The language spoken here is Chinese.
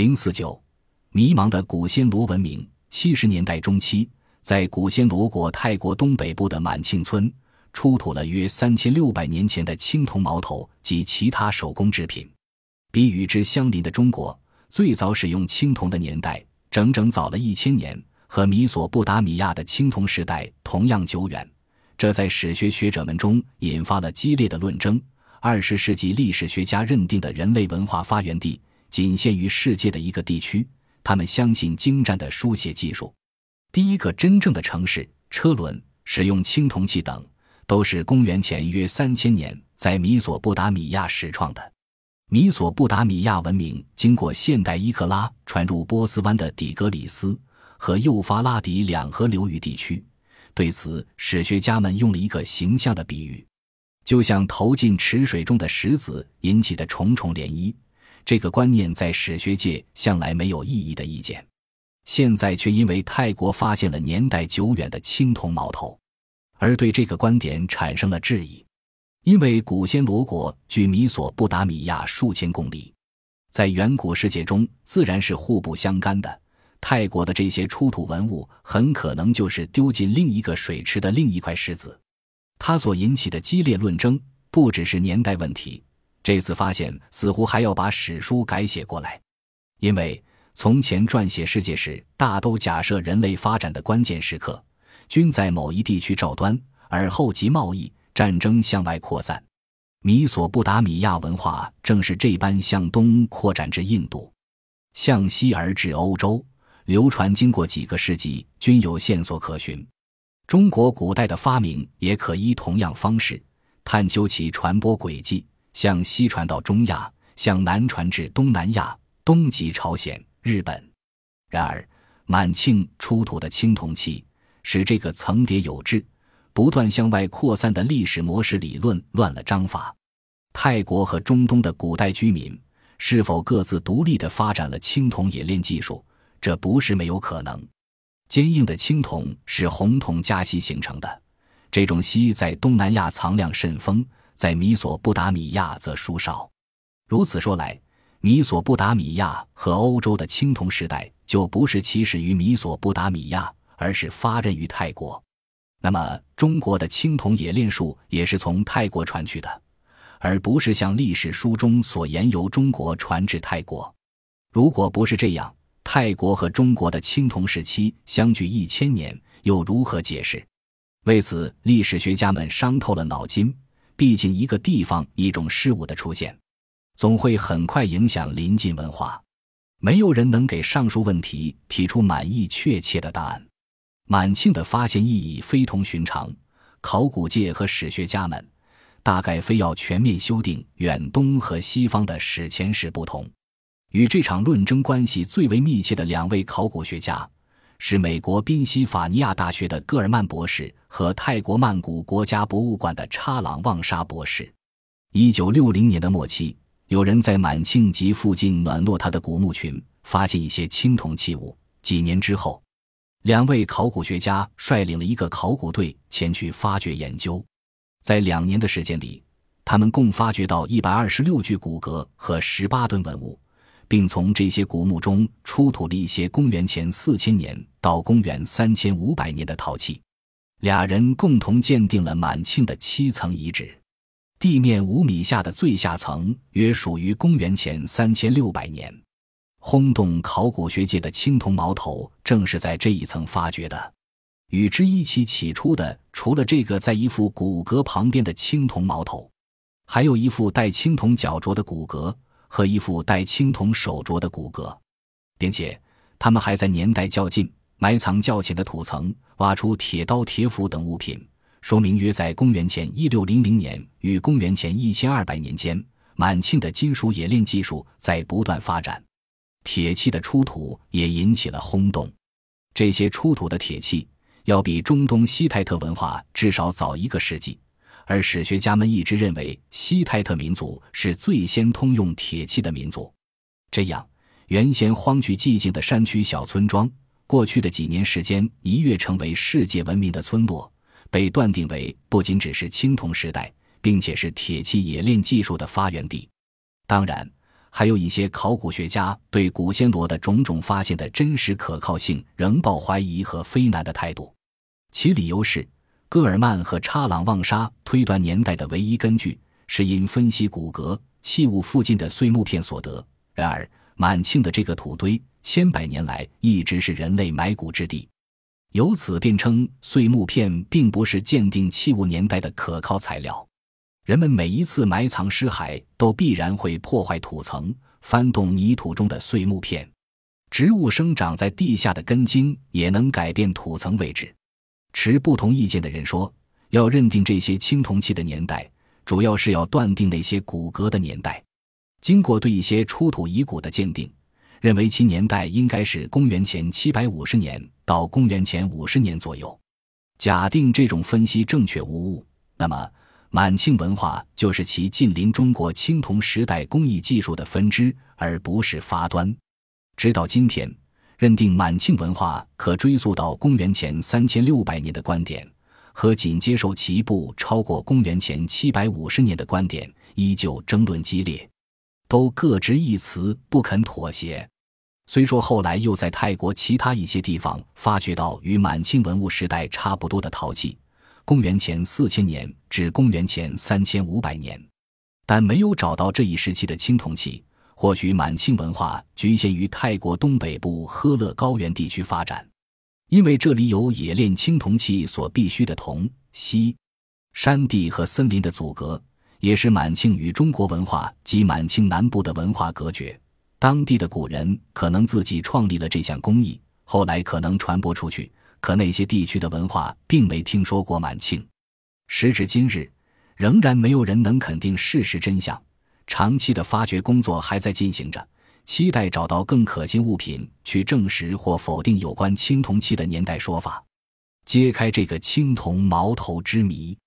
零四九，迷茫的古暹罗文明。七十年代中期，在古暹罗国泰国东北部的满庆村，出土了约三千六百年前的青铜矛头及其他手工制品。比与之相邻的中国，最早使用青铜的年代整整早了一千年，和米索不达米亚的青铜时代同样久远。这在史学学者们中引发了激烈的论争。二十世纪历史学家认定的人类文化发源地仅限于世界的一个地区，他们相信精湛的书写技术。第一个真正的城市、车轮、使用青铜器等，都是公元前约三千年在米索不达米亚始创的。米索不达米亚文明经过现代伊克拉传入波斯湾的底格里斯和幼发拉底两河流域地区。对此，史学家们用了一个形象的比喻。就像投进池水中的石子引起的重重涟漪，这个观念在史学界向来没有异议的意见，现在却因为泰国发现了年代久远的青铜矛头，而对这个观点产生了质疑。因为古暹罗国距米索不达米亚数千公里，在远古世界中自然是互不相干的。泰国的这些出土文物很可能就是丢进另一个水池的另一块石子。它所引起的激烈论争不只是年代问题，这次发现似乎还要把史书改写过来，因为从前撰写世界史大都假设人类发展的关键时刻均在某一地区照端，而后即贸易战争向外扩散。米索不达米亚文化正是这般向东扩展至印度，向西而至欧洲，流传经过几个世纪，均有线索可循。中国古代的发明也可依同样方式探究其传播轨迹，向西传到中亚，向南传至东南亚，东及朝鲜、日本。然而，满清出土的青铜器使这个层叠有致、不断向外扩散的历史模式理论乱了章法。泰国和中东的古代居民是否各自独立地发展了青铜冶炼技术？这不是没有可能。坚硬的青铜是红铜加锡形成的，这种锡在东南亚藏量甚丰，在米索不达米亚则殊少。如此说来，米索不达米亚和欧洲的青铜时代就不是起始于米索不达米亚，而是发轫于泰国。那么，中国的青铜冶炼术也是从泰国传去的，而不是像历史书中所言由中国传至泰国。如果不是这样，泰国和中国的青铜时期相距一千年，又如何解释？为此，历史学家们伤透了脑筋。毕竟，一个地方一种事物的出现，总会很快影响邻近文化。没有人能给上述问题提出满意确切的答案。满清的发现意义非同寻常，考古界和史学家们大概非要全面修订远东和西方的史前史不同。与这场论争关系最为密切的两位考古学家，是美国宾夕法尼亚大学的戈尔曼博士和泰国曼谷国家博物馆的查朗旺沙博士。一九六零年的末期，有人在满庆集附近暖落他的古墓群发现一些青铜器物。几年之后，两位考古学家率领了一个考古队前去发掘研究。在两年的时间里，他们共发掘到一百二十六具骨骼和十八吨文物。并从这些古墓中出土了一些公元前四千年到公元三千五百年的陶器。俩人共同鉴定了满清的七层遗址，地面五米下的最下层约属于公元前三千六百年。轰动考古学界的青铜矛头正是在这一层发掘的。与之一起起出的，除了这个在一副骨骼旁边的青铜矛头，还有一副带青铜脚镯的骨骼。和一副带青铜手镯的骨骼，并且他们还在年代较近、埋藏较浅的土层挖出铁刀、铁斧等物品，说明约在公元前一六零零年与公元前一千二百年间，满庆的金属冶炼技术在不断发展。铁器的出土也引起了轰动，这些出土的铁器要比中东西泰特文化至少早一个世纪。而史学家们一直认为，西泰特民族是最先通用铁器的民族。这样，原先荒僻寂静的山区小村庄，过去的几年时间一跃成为世界闻名的村落，被断定为不仅只是青铜时代，并且是铁器冶炼技术的发源地。当然，还有一些考古学家对古暹罗的种种发现的真实可靠性仍抱怀疑和非难的态度。其理由是，戈尔曼和查朗旺沙推断年代的唯一根据是因分析骨骼器物附近的碎木片所得。然而，满庆的这个土堆千百年来一直是人类埋骨之地，由此便称碎木片并不是鉴定器物年代的可靠材料。人们每一次埋藏尸骸，都必然会破坏土层，翻动泥土中的碎木片。植物生长在地下的根茎也能改变土层位置。持不同意见的人说，要认定这些青铜器的年代，主要是要断定那些骨骼的年代。经过对一些出土遗骨的鉴定，认为其年代应该是公元前七百五十年到公元前五十年左右。假定这种分析正确无误，那么。满清文化就是其近邻中国青铜时代工艺技术的分支，而不是发端。直到今天，认定满清文化可追溯到公元前三千六百年的观点，和仅接受其不超过公元前七百五十年的观点，依旧争论激烈，都各执一词，不肯妥协。虽说后来又在泰国其他一些地方发掘到与满清文物时代差不多的陶器。公元前四千年至公元前三千五百年，但没有找到这一时期的青铜器。或许满清文化局限于泰国东北部呵勒高原地区发展，因为这里有冶炼青铜器所必需的铜、锡。山地和森林的阻隔，也是满清与中国文化及满清南部的文化隔绝。当地的古人可能自己创立了这项工艺，后来可能传播出去。可那些地区的文化并没听说过满清，时至今日，仍然没有人能肯定事实真相。长期的发掘工作还在进行着，期待找到更可信物品去证实或否定有关青铜器的年代说法，揭开这个青铜矛头之谜。